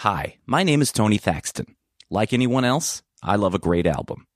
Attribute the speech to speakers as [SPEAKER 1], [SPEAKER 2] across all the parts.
[SPEAKER 1] Hi, my name is Tony Thaxton. Like anyone else, I love a great album.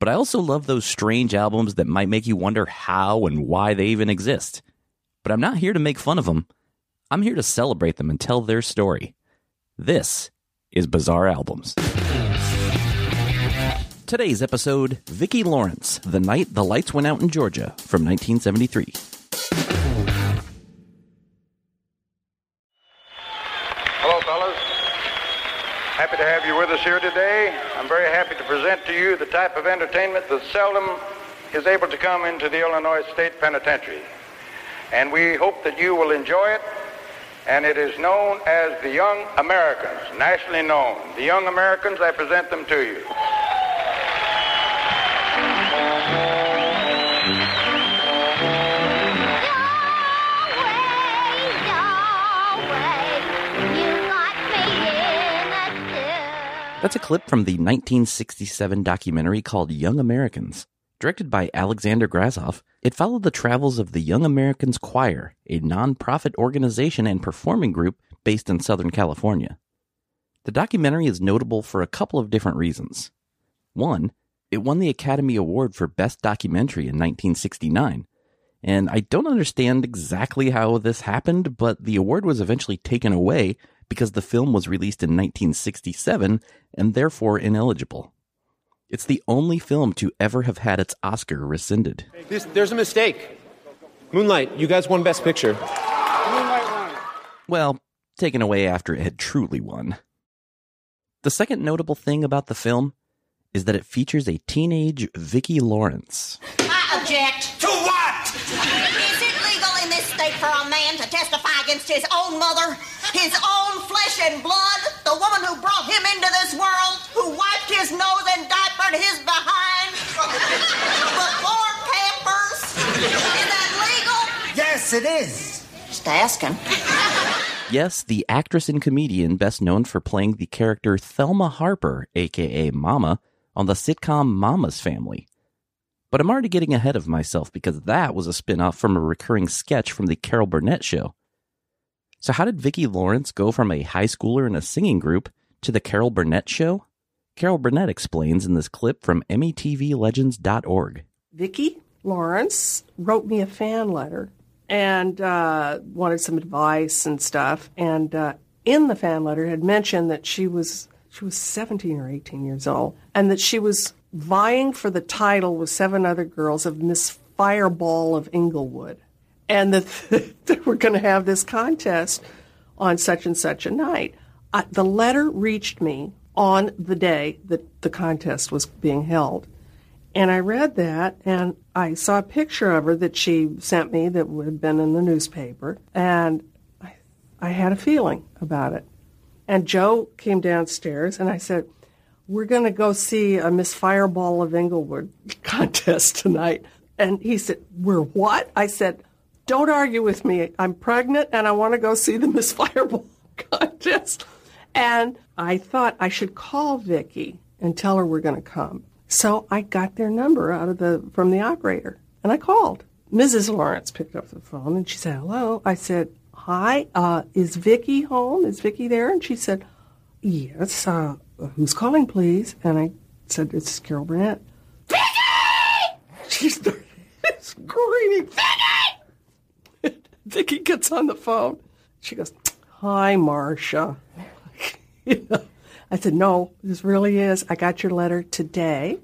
[SPEAKER 1] But I also love those strange albums that might make you wonder how and why they even exist. But I'm not here to make fun of them. I'm here to celebrate them and tell their story. This is Bizarre Albums. Today's episode Vicki Lawrence, The Night the Lights Went Out in Georgia from 1973.
[SPEAKER 2] Here today. I'm very happy to present to you the type of entertainment that seldom is able to come into the Illinois State Penitentiary. And we hope that you will enjoy it. And it is known as the Young Americans, nationally known. The Young Americans, I present them to you.
[SPEAKER 1] That's a clip from the 1967 documentary called Young Americans. Directed by Alexander Grasshoff, it followed the travels of the Young Americans Choir, a nonprofit organization and performing group based in Southern California. The documentary is notable for a couple of different reasons. One, it won the Academy Award for Best Documentary in 1969. And I don't understand exactly how this happened, but the award was eventually taken away because the film was released in 1967 and therefore ineligible. It's the only film to ever have had its Oscar rescinded.
[SPEAKER 3] This, there's a mistake. Moonlight, you guys won Best Picture. Moonlight won.
[SPEAKER 1] Well, taken away after it had truly won. The second notable thing about the film is that it features a teenage Vicki Lawrence.
[SPEAKER 4] I object.
[SPEAKER 5] To what?
[SPEAKER 4] Is it legal in this state for a man to testify against his own mother, his own flesh and blood, the woman who brought him into this world, who wiped his nose and diapered his behind, before Pampers? Is that legal?
[SPEAKER 5] Yes, it is.
[SPEAKER 4] Just asking.
[SPEAKER 1] Yes, the actress and comedian best known for playing the character Thelma Harper, aka Mama, on the sitcom Mama's Family. But I'm already getting ahead of myself because that was a spin off from a recurring sketch from the Carol Burnett show. So, how did Vicki Lawrence go from a high schooler in a singing group to the Carol Burnett show? Carol Burnett explains in this clip from EmmyTVLegends.org.
[SPEAKER 6] Vicki Lawrence wrote me a fan letter and uh, wanted some advice and stuff. And uh, in the fan letter, had mentioned that she was she was 17 or 18 years old, and that she was vying for the title with seven other girls of Miss Fireball of Inglewood, and that they were going to have this contest on such and such a night. Uh, the letter reached me on the day that the contest was being held. And I read that and I saw a picture of her that she sent me that had been in the newspaper. And I, I had a feeling about it. And Joe came downstairs and I said, We're going to go see a Miss Fireball of Inglewood contest tonight. And he said, We're what? I said, Don't argue with me. I'm pregnant and I want to go see the Miss Fireball contest. And I thought I should call Vicki and tell her we're going to come. So I got their number out of the from the operator and I called. Mrs. Lawrence picked up the phone and she said, "Hello." I said, "Hi, uh, is Vicki home? Is Vicki there?" And she said, "Yes. Uh, who's calling, please?" And I said, "It's Carol Burnett." Vicki! She started screaming, "Vicki!" Vicki gets on the phone. She goes, "Hi, Marcia." you know. I said, no, this really is. I got your letter today,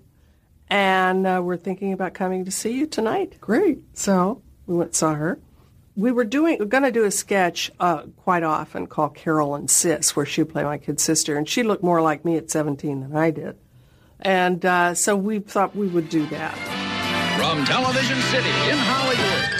[SPEAKER 6] and uh, we're thinking about coming to see you tonight. Great. So we went saw her. We were doing, we're going to do a sketch uh, quite often called Carol and Sis, where she would play my kid sister, and she looked more like me at 17 than I did. And uh, so we thought we would do that.
[SPEAKER 7] From Television City in Hollywood.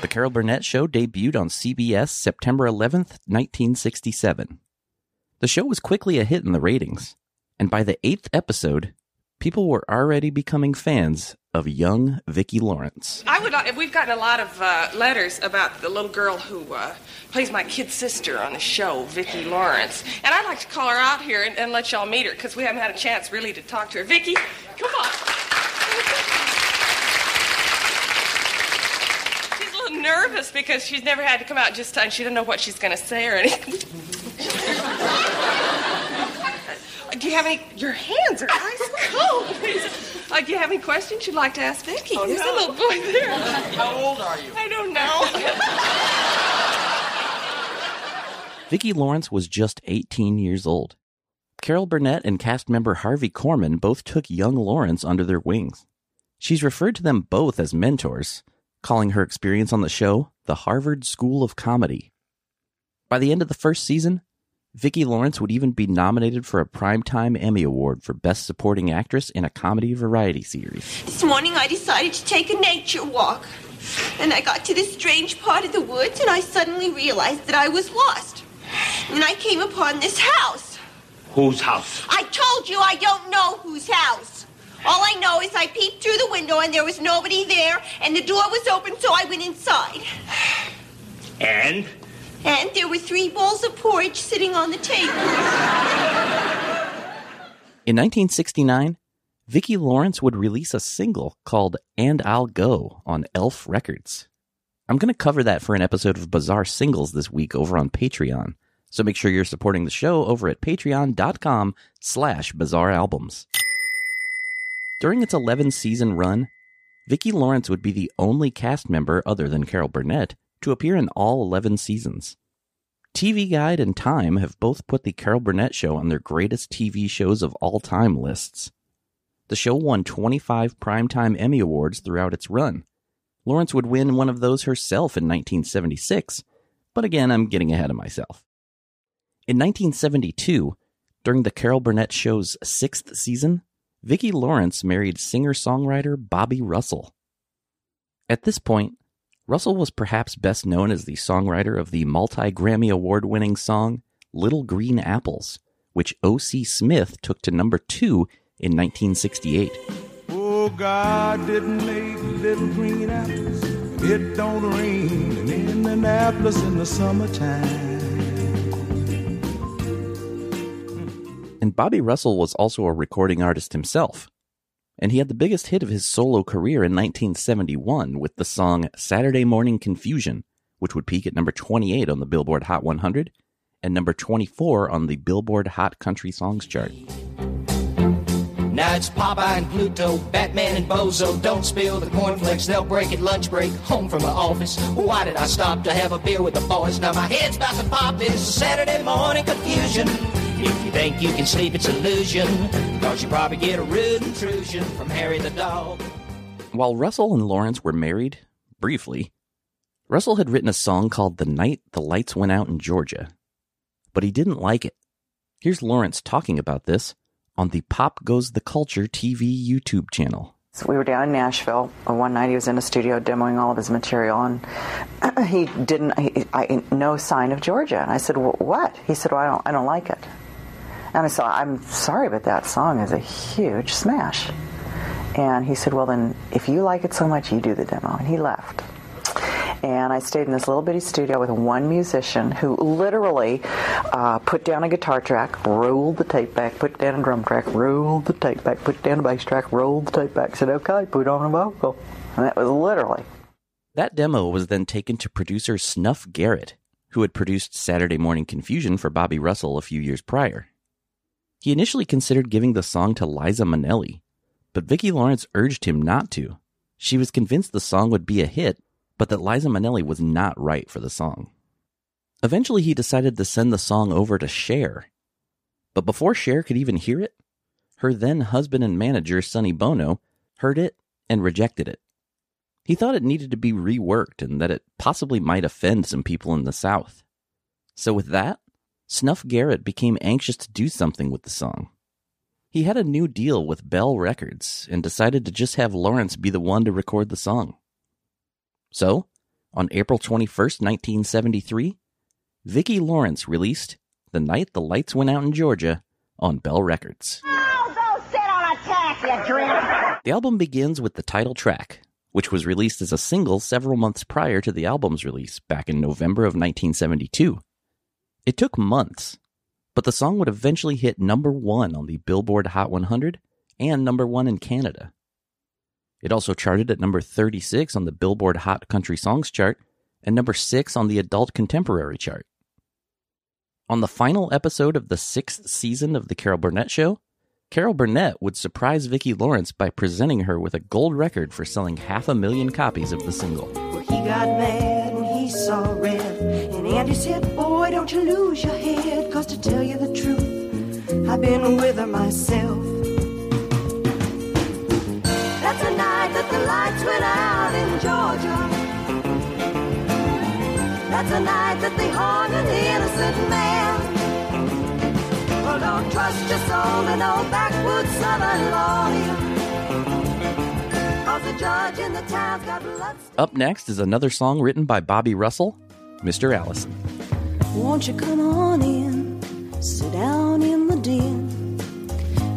[SPEAKER 7] The Carol Burnett Show
[SPEAKER 1] debuted on CBS September 11th, 1967. The show was quickly a hit in the ratings, and by the eighth episode, people were already becoming fans of young Vicki Lawrence.
[SPEAKER 5] I would. We've gotten a lot of uh, letters about the little girl who uh, plays my kid sister on the show, Vicki Lawrence, and I'd like to call her out here and, and let y'all meet her because we haven't had a chance really to talk to her. Vicki, come on. She's a little nervous because she's never had to come out just and she doesn't know what she's going to say or anything. Do you have any? Your hands are ice cold. Uh, do you have any questions you'd like to ask Vicki? There's a little boy there.
[SPEAKER 8] How old are you?
[SPEAKER 5] I don't know.
[SPEAKER 1] Vicki Lawrence was just 18 years old. Carol Burnett and cast member Harvey Korman both took young Lawrence under their wings. She's referred to them both as mentors, calling her experience on the show the Harvard School of Comedy. By the end of the first season, Vicki Lawrence would even be nominated for a Primetime Emmy Award for Best Supporting Actress in a Comedy Variety Series.
[SPEAKER 9] This morning I decided to take a nature walk. And I got to this strange part of the woods and I suddenly realized that I was lost. And I came upon this house.
[SPEAKER 8] Whose house?
[SPEAKER 9] I told you I don't know whose house. All I know is I peeped through the window and there was nobody there and the door was open so I went inside.
[SPEAKER 8] And?
[SPEAKER 9] And there were three bowls of porridge sitting on the table.
[SPEAKER 1] In 1969, Vicki Lawrence would release a single called And I'll Go on Elf Records. I'm going to cover that for an episode of Bizarre Singles this week over on Patreon. So make sure you're supporting the show over at patreon.com slash bizarre albums. During its 11 season run, Vicki Lawrence would be the only cast member other than Carol Burnett to appear in all 11 seasons. TV Guide and Time have both put the Carol Burnett show on their greatest TV shows of all time lists. The show won 25 Primetime Emmy Awards throughout its run. Lawrence would win one of those herself in 1976, but again, I'm getting ahead of myself. In 1972, during the Carol Burnett show's sixth season, Vicki Lawrence married singer-songwriter Bobby Russell. At this point, Russell was perhaps best known as the songwriter of the multi-Grammy award-winning song Little Green Apples, which O.C. Smith took to number 2 in 1968.
[SPEAKER 10] Oh, God didn't make little green apples. It don't rain in Indianapolis in the summertime.
[SPEAKER 1] Bobby Russell was also a recording artist himself. And he had the biggest hit of his solo career in 1971 with the song Saturday Morning Confusion, which would peak at number 28 on the Billboard Hot 100 and number 24 on the Billboard Hot Country Songs chart.
[SPEAKER 11] Now it's Popeye and Pluto, Batman and Bozo. Don't spill the cornflakes, they'll break at lunch break. Home from the office. Why did I stop to have a beer with the boys? Now my head's about to pop. It's Saturday morning confusion. If you think you can sleep, it's illusion. Cause you probably get a rude intrusion from Harry the dog.
[SPEAKER 1] While Russell and Lawrence were married, briefly, Russell had written a song called The Night the Lights Went Out in Georgia. But he didn't like it. Here's Lawrence talking about this on the Pop Goes the Culture TV YouTube channel.
[SPEAKER 12] So we were down in Nashville. uh, One night he was in a studio demoing all of his material, and he didn't. He, I, no sign of Georgia. And I said, "Wh- "What?" He said, "Well, I don't. I don't like it." And I said, "I'm sorry, but that song is a huge smash." And he said, "Well, then, if you like it so much, you do the demo." And he left. And I stayed in this little bitty studio with one musician who literally uh, put down a guitar track, rolled the tape back, put down a drum track, rolled the tape back, put down a bass track, rolled the tape back, said, okay, put on a vocal. And that was literally.
[SPEAKER 1] That demo was then taken to producer Snuff Garrett, who had produced Saturday Morning Confusion for Bobby Russell a few years prior. He initially considered giving the song to Liza Minnelli, but Vicki Lawrence urged him not to. She was convinced the song would be a hit, but that Liza Minnelli was not right for the song. Eventually, he decided to send the song over to Cher. But before Cher could even hear it, her then husband and manager, Sonny Bono, heard it and rejected it. He thought it needed to be reworked and that it possibly might offend some people in the South. So, with that, Snuff Garrett became anxious to do something with the song. He had a new deal with Bell Records and decided to just have Lawrence be the one to record the song. So, on April 21st, 1973, Vicki Lawrence released The Night the Lights Went Out in Georgia on Bell Records.
[SPEAKER 4] Go sit on a tack.
[SPEAKER 1] The album begins with the title track, which was released as a single several months prior to the album's release back in November of 1972. It took months, but the song would eventually hit number one on the Billboard Hot 100 and number one in Canada. It also charted at number 36 on the Billboard Hot Country Songs chart and number 6 on the Adult Contemporary chart. On the final episode of the sixth season of The Carol Burnett Show, Carol Burnett would surprise Vicki Lawrence by presenting her with a gold record for selling half a million copies of the single.
[SPEAKER 13] Well, he got mad when he saw red. And Andy said, don't you lose your head. Cause to tell you the truth, I've been with her myself. That's the night that the lights went out in Georgia. That's the night that they innocent man. Well, don't trust your soul no backwoods southern lawyer.
[SPEAKER 1] Up next is another song written by Bobby Russell, Mr. Allison.
[SPEAKER 13] Won't you come on in? Sit down in the den.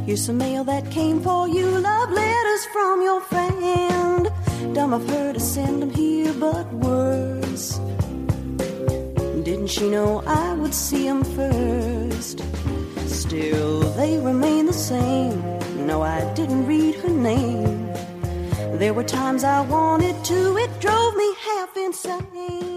[SPEAKER 13] Here's some mail that came for you. Love letters from your friend. Dumb of her to send them here, but words. Didn't she know I would see 'em first? Still, they remain the same. No, I didn't read her name. There were times I wanted to, it drove me half insane.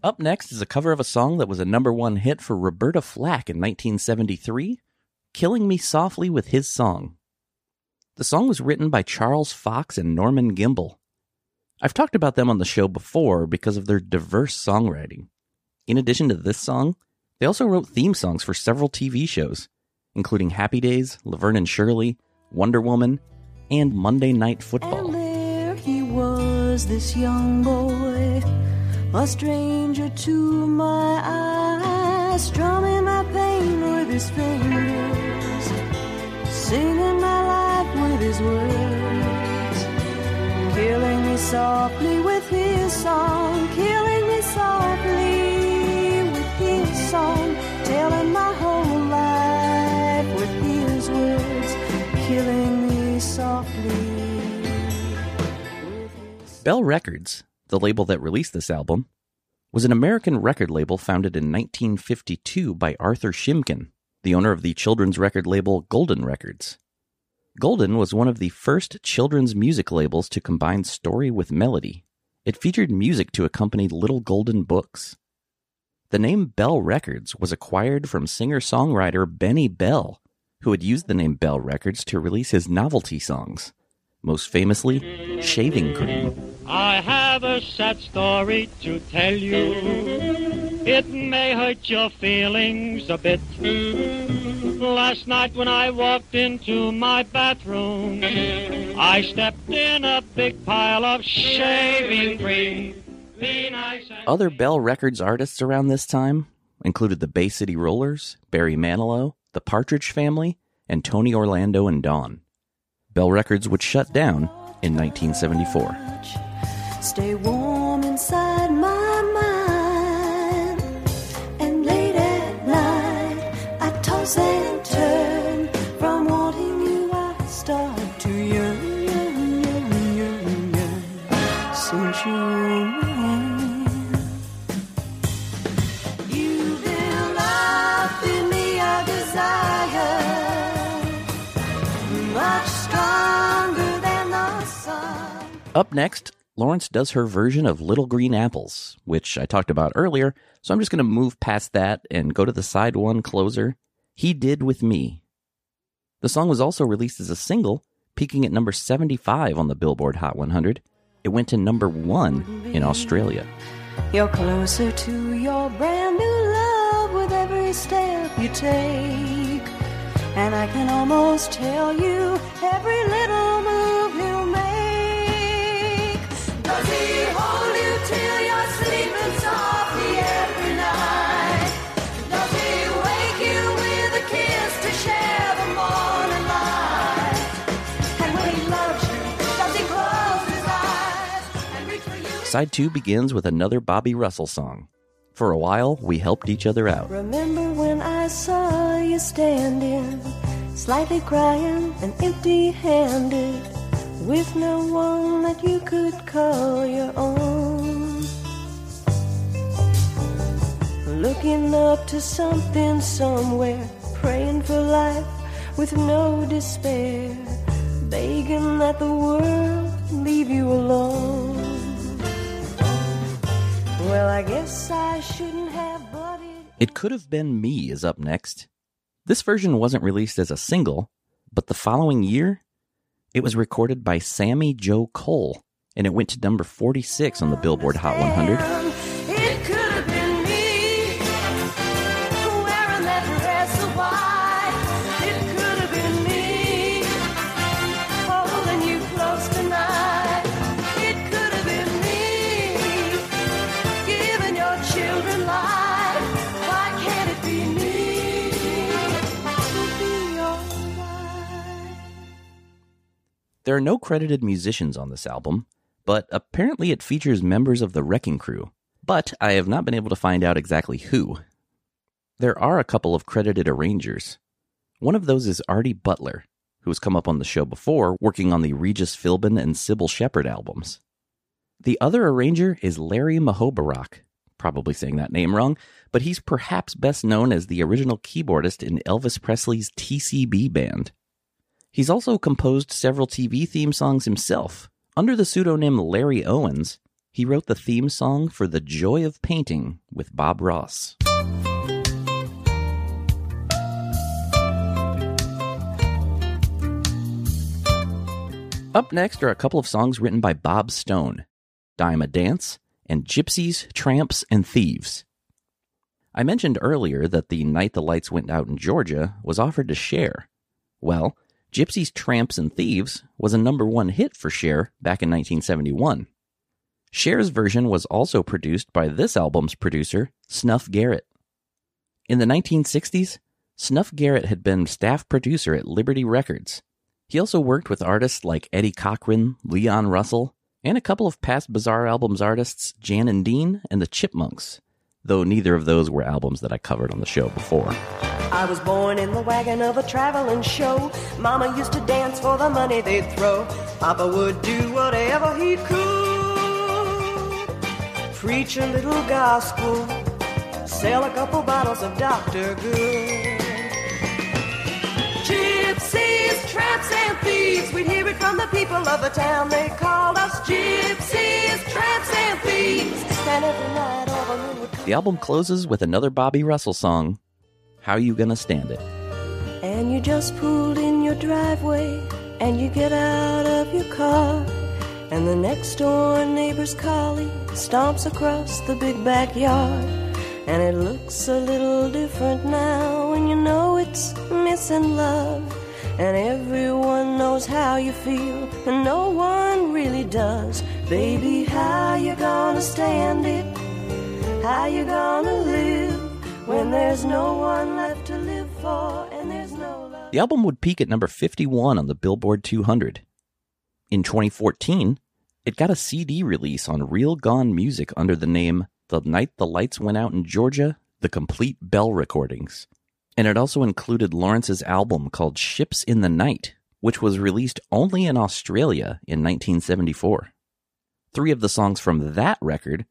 [SPEAKER 1] Up next is a cover of a song that was a number one hit for Roberta Flack in 1973, Killing Me Softly with His Song. The song was written by Charles Fox and Norman Gimbel. I've talked about them on the show before because of their diverse songwriting. In addition to this song, they also wrote theme songs for several TV shows, including Happy Days, Laverne and Shirley, Wonder Woman, and Monday Night Football.
[SPEAKER 13] And there he was, this young boy, a stranger to my eyes, strumming my pain with his fingers, singing my life with his words, killing me softly with his song, killing me softly with his song, telling my whole life with his words, killing me softly.
[SPEAKER 1] Bell Records, the label that released this album, was an American record label founded in 1952 by Arthur Shimkin, the owner of the children's record label Golden Records. Golden was one of the first children's music labels to combine story with melody. It featured music to accompany little golden books. The name Bell Records was acquired from singer songwriter Benny Bell, who had used the name Bell Records to release his novelty songs, most famously, Shaving Cream.
[SPEAKER 14] I have a sad story to tell you. It may hurt your feelings a bit. Last night when I walked into my bathroom, I stepped in a big pile of shaving cream. Nice
[SPEAKER 1] Other Bell Records artists around this time included the Bay City Rollers, Barry Manilow, the Partridge Family, and Tony Orlando and Dawn. Bell Records would shut down in 1974
[SPEAKER 13] stay warm inside my mind. And late at night, I toss and turn from wanting you, I start to yearn, yearn, yearn, yearn, yearn. Since you.
[SPEAKER 1] Up next, Lawrence does her version of Little Green Apples, which I talked about earlier, so I'm just going to move past that and go to the side one closer, He Did With Me. The song was also released as a single, peaking at number 75 on the Billboard Hot 100. It went to number one in Australia.
[SPEAKER 13] You're closer to your brand new love with every step you take. And I can almost tell you every little move
[SPEAKER 1] Side two begins with another Bobby Russell song. For a while, we helped each other out.
[SPEAKER 13] Remember when I saw you standing, slightly crying and empty handed, with no one that you could call your own? Looking up to something somewhere, praying for life with no despair, begging that the world I shouldn't have bloodied.
[SPEAKER 1] It Could Have Been Me is up next. This version wasn't released as a single, but the following year, it was recorded by Sami Jo Cole, and it went to number 46 on the Billboard Hot 100. There are no credited musicians on this album, but apparently it features members of the Wrecking Crew. But I have not been able to find out exactly who. There are a couple of credited arrangers. One of those is Artie Butler, who has come up on the show before, working on the Regis Philbin and Cybill Shepherd albums. The other arranger is Larry Muhoberac, probably saying that name wrong, but he's perhaps best known as the original keyboardist in Elvis Presley's TCB band. He's also composed several TV theme songs himself. Under the pseudonym Larry Owens, he wrote the theme song for The Joy of Painting with Bob Ross. Up next are a couple of songs written by Bob Stone Dime a Dance and Gypsies, Tramps, and Thieves. I mentioned earlier that the Night the Lights Went Out in Georgia was offered to Cher. Well, Gypsies, Tramps, and Thieves was a number one hit for Cher back in 1971. Cher's version was also produced by this album's producer, Snuff Garrett. In the 1960s, Snuff Garrett had been staff producer at Liberty Records. He also worked with artists like Eddie Cochran, Leon Russell, and a couple of past Bizarre Albums artists, Jan and Dean and the Chipmunks, though neither of those were albums that I covered on the show before.
[SPEAKER 13] I was born in the wagon of a traveling show. Mama used to dance for the money they'd throw. Papa would do whatever he could. Preach a little gospel, sell a couple bottles of Dr. Good. Gypsies, tramps, and thieves. We'd hear it from the people of the town. They called us gypsies, tramps, and thieves. And every night
[SPEAKER 1] the album closes with another Bobby Russell song, How You Gonna Stand It?
[SPEAKER 13] And you just pulled in your driveway and you get out of your car. And the next door neighbor's collie stomps across the big backyard. And it looks a little different now when you know it's missing love. And everyone knows how you feel, and no one really does. Baby, how you gonna stand it? How you gonna live when there's no one left to live for and there's no love?
[SPEAKER 1] The album would peak at number 51 on the Billboard 200. In 2014, it got a CD release on Real Gone Music under the name The Night the Lights Went Out in Georgia, The Complete Bell Recordings. And it also included Lawrence's album called Ships in the Night, which was released only in Australia in 1974. Three of the songs from that record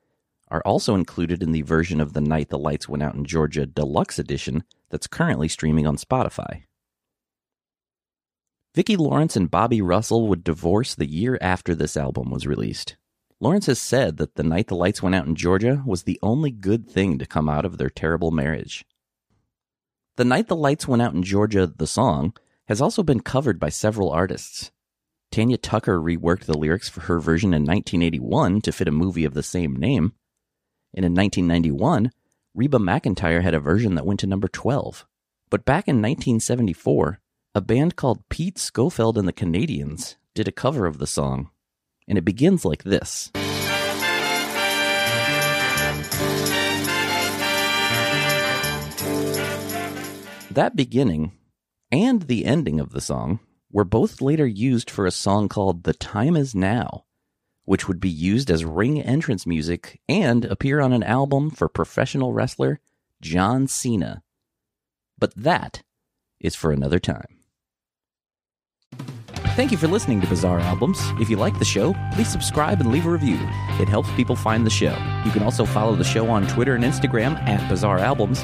[SPEAKER 1] are also included in the version of The Night the Lights Went Out in Georgia Deluxe Edition that's currently streaming on Spotify. Vicki Lawrence and Bobby Russell would divorce the year after this album was released. Lawrence has said that The Night the Lights Went Out in Georgia was the only good thing to come out of their terrible marriage. The Night the Lights Went Out in Georgia, the song, has also been covered by several artists. Tanya Tucker reworked the lyrics for her version in 1981 to fit a movie of the same name. And in 1991, Reba McEntire had a version that went to number 12. But back in 1974, a band called Pete Schofield and the Canadians did a cover of the song. And it begins like this. That beginning and the ending of the song were both later used for a song called The Time Is Now, which would be used as ring entrance music and appear on an album for professional wrestler John Cena. But that is for another time. Thank you for listening to Bizarre Albums. If you like the show, please subscribe and leave a review. It helps people find the show. You can also follow the show on Twitter and Instagram at Bizarre Albums,